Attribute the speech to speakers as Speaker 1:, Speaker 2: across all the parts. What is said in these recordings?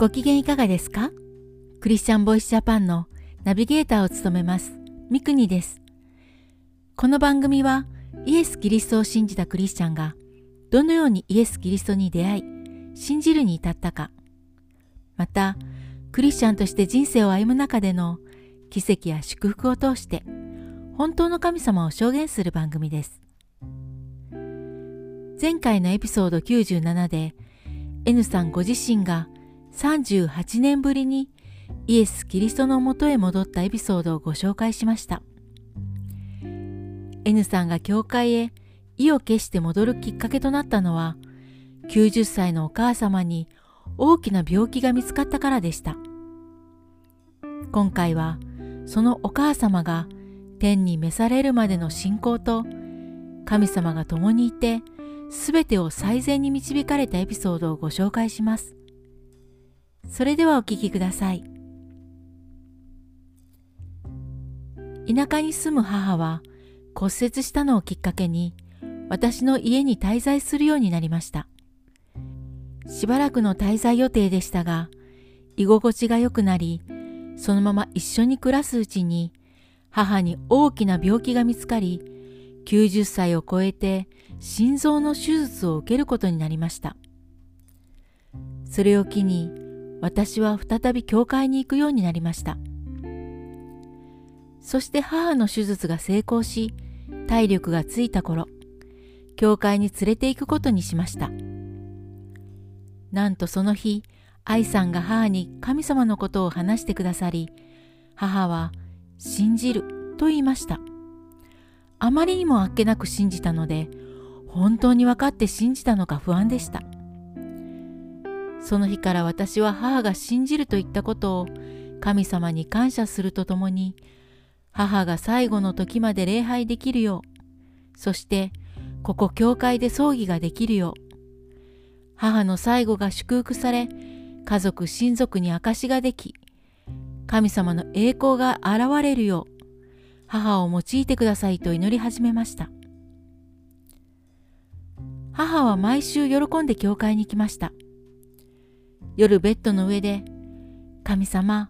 Speaker 1: ご機嫌いかがですか？クリスチャンボイスジャパンのナビゲーターを務めますミクニです。この番組はイエス・キリストを信じたクリスチャンがどのようにイエス・キリストに出会い信じるに至ったかまたクリスチャンとして人生を歩む中での奇跡や祝福を通して本当の神様を証言する番組です。前回のエピソード97で N さんご自身が38年ぶりにイエス・キリストのもとへ戻ったエピソードをご紹介しました。N さんが教会へ意を決して戻るきっかけとなったのは90歳のお母様に大きな病気が見つかったからでした。今回はそのお母様が天に召されるまでの信仰と神様が共にいて全てを最善に導かれたエピソードをご紹介します。それではお聞きください。田舎に住む母は骨折したのをきっかけに私の家に滞在するようになりました。しばらくの滞在予定でしたが、居心地が良くなり、そのまま一緒に暮らすうちに、母に大きな病気が見つかり、90歳を超えて心臓の手術を受けることになりました。それを機に、私は再び教会に行くようになりました。そして母の手術が成功し、体力がついた頃、教会に連れて行くことにしました。なんとその日、愛さんが母に神様のことを話してくださり、母は信じると言いました。あまりにもあっけなく信じたので、本当に分かって信じたのか不安でした。その日から私は母が信じると言ったことを神様に感謝するとともに、母が最後の時まで礼拝できるよう、そしてここ教会で葬儀ができるよう、母の最後が祝福され、家族親族に証ができ、神様の栄光が現れるよう、母を用いてくださいと祈り始めました。母は毎週喜んで教会に来ました。夜ベッドの上で、神様、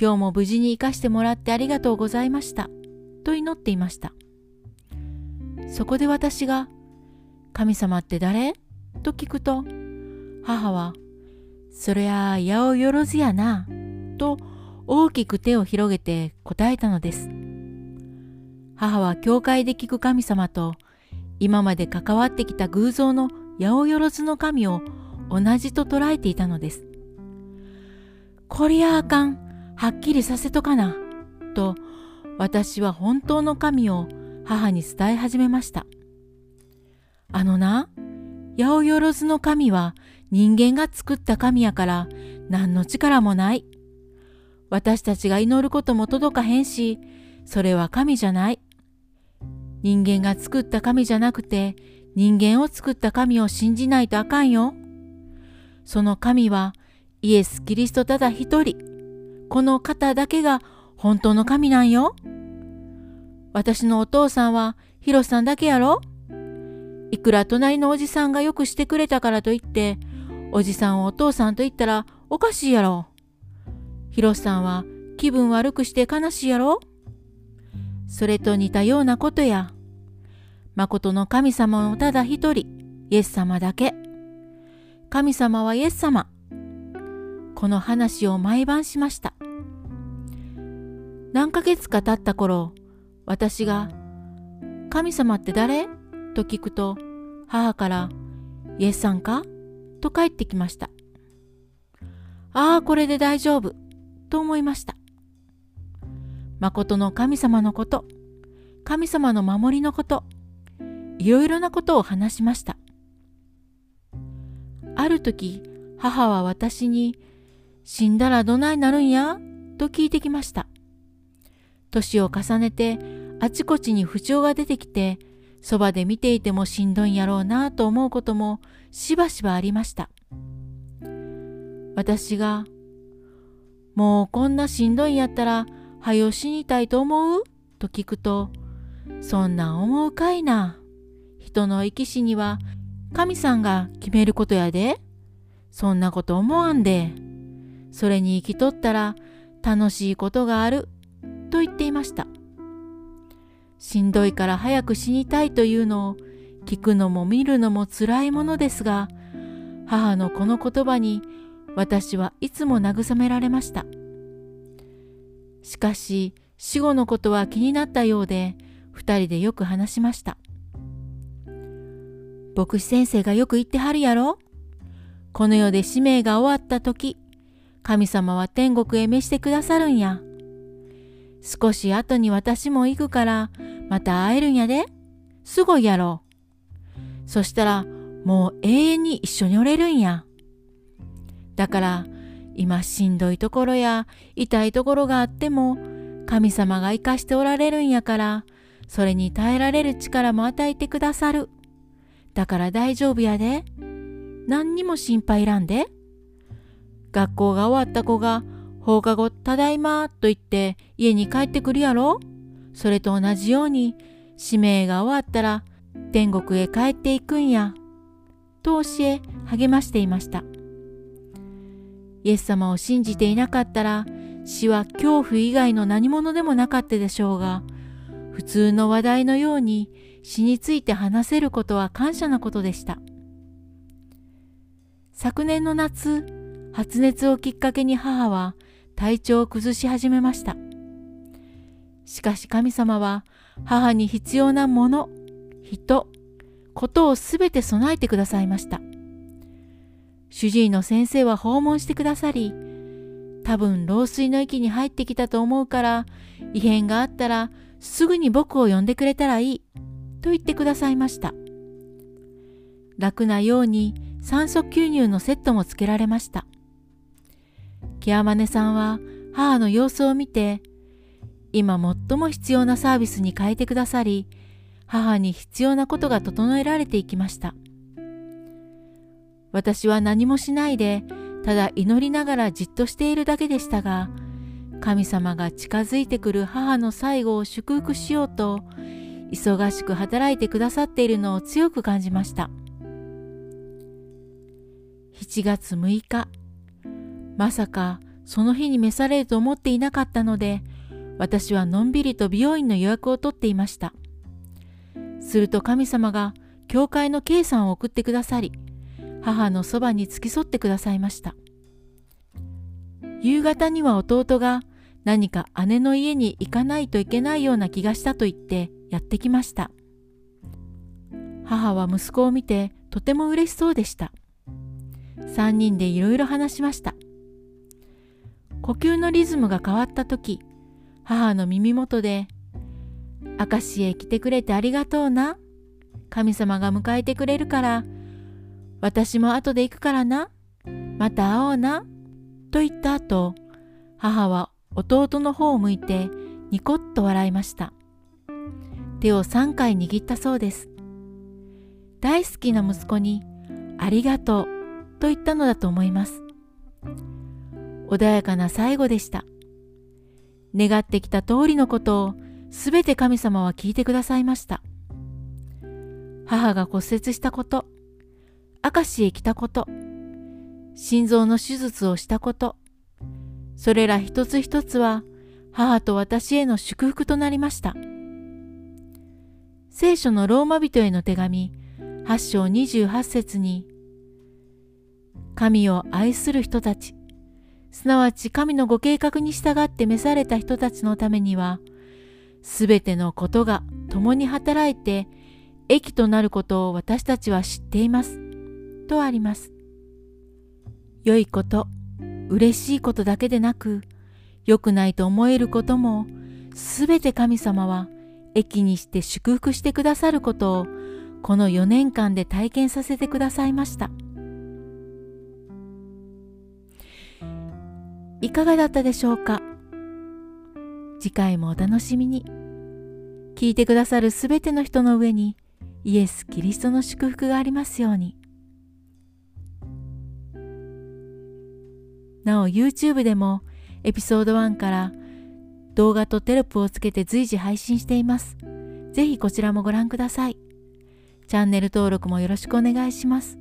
Speaker 1: 今日も無事に生かしてもらってありがとうございました。と祈っていました。そこで私が、神様って誰？と聞くと、母は、そりゃあ八百万やな、と大きく手を広げて答えたのです。母は教会で聞く神様と今まで関わってきた偶像の八百万の神を同じと捉えていたのです。こりゃあかん、はっきりさせとかな、と私は本当の神を母に伝え始めました。あのな、八百万の神は人間が作った神やから何の力もない。私たちが祈ることも届かへんし、それは神じゃない。人間が作った神じゃなくて、人間を作った神を信じないとあかんよ。その神はイエス・キリストただ一人。この方だけが本当の神なんよ。私のお父さんはヒロさんだけやろいくら隣のおじさんがよくしてくれたからといって、おじさんをお父さんと言ったらおかしいやろ。ひろさんは気分悪くして悲しいやろ。それと似たようなことや。誠の神様のただ一人、イエス様だけ。神様はイエス様。この話を毎晩しました。何ヶ月か経った頃、私が、神様って誰？と聞くと、母から、イエスさんか？と帰ってきました。ああ、これで大丈夫、と思いました。誠の神様のこと、神様の守りのこと、いろいろなことを話しました。ある時、母は私に、死んだらどないなるんや？と聞いてきました。年を重ねて、あちこちに不調が出てきて、そばで見ていてもしんどいんやろうなと思うこともしばしばありました。私が、もうこんなしんどいんやったら、はよ死にたいと思う？と聞くと、そんなん思うかいな。人の生き死には神さんが決めることやで。そんなこと思わんで。それに生きとったら楽しいことがあると言っていました。しんどいから早く死にたいというのを聞くのも見るのもつらいものですが、母のこの言葉に私はいつも慰められました。しかし死後のことは気になったようで二人でよく話しました。牧師先生がよく言ってはるやろ？この世で使命が終わった時、神様は天国へ召してくださるんや。少し後に私も行くから、また会えるんやで。すごいやろ。そしたら、もう永遠に一緒におれるんや。だから、今しんどいところや痛いところがあっても、神様が生かしておられるんやから、それに耐えられる力も与えてくださる。だから大丈夫やで。何にも心配いらんで。学校が終わった子が放課後ただいまと言って家に帰ってくるやろ？それと同じように使命が終わったら天国へ帰っていくんや。と教え励ましていました。イエス様を信じていなかったら死は恐怖以外の何者でもなかったでしょうが普通の話題のように死について話せることは感謝なことでした。昨年の夏、発熱をきっかけに母は体調を崩し始めました。しかし神様は母に必要なもの、人、ことをすべて備えてくださいました。主治医の先生は訪問してくださり、多分老衰の域に入ってきたと思うから異変があったらすぐに僕を呼んでくれたらいいと言ってくださいました楽なように酸素吸入のセットもつけられましたケアマネさんは母の様子を見て今最も必要なサービスに変えてくださり母に必要なことが整えられていきました。私は何もしないでただ祈りながらじっとしているだけでしたが神様が近づいてくる母の最後を祝福しようと忙しく働いてくださっているのを強く感じました。7月6日まさかその日に召されると思っていなかったので私はのんびりと美容院の予約を取っていましたすると神様が教会の K さんを送ってくださり母のそばに付き添ってくださいました。夕方には弟が何か姉の家に行かないといけないような気がしたと言ってやってきました。母は息子を見てとても嬉しそうでした。三人でいろいろ話しました。呼吸のリズムが変わった時、母の耳元で、明石へ来てくれてありがとうな。神様が迎えてくれるから私も後で行くからな。また会おうな。と言った後、母は弟の方を向いてニコッと笑いました。手を3回握ったそうです。大好きな息子にありがとうと言ったのだと思います。穏やかな最後でした。願ってきた通りのことをすべて神様は聞いてくださいました。母が骨折したこと、明石へ来たこと、心臓の手術をしたこと、それら一つ一つは母と私への祝福となりました。聖書のローマ人への手紙8章28節に、神を愛する人たち、すなわち神のご計画に従って召された人たちのためには、すべてのことが共に働いて益となることを私たちは知っています。とあります。良いこと、嬉しいことだけでなく、良くないと思えることも、すべて神様は益にして祝福してくださることを、この4年間で体験させてくださいました。いかがだったでしょうか？次回もお楽しみに。聞いてくださるすべての人の上にイエス・キリストの祝福がありますように。なお YouTube でもエピソード1から動画とテロップをつけて随時配信しています。ぜひこちらもご覧ください。チャンネル登録もよろしくお願いします。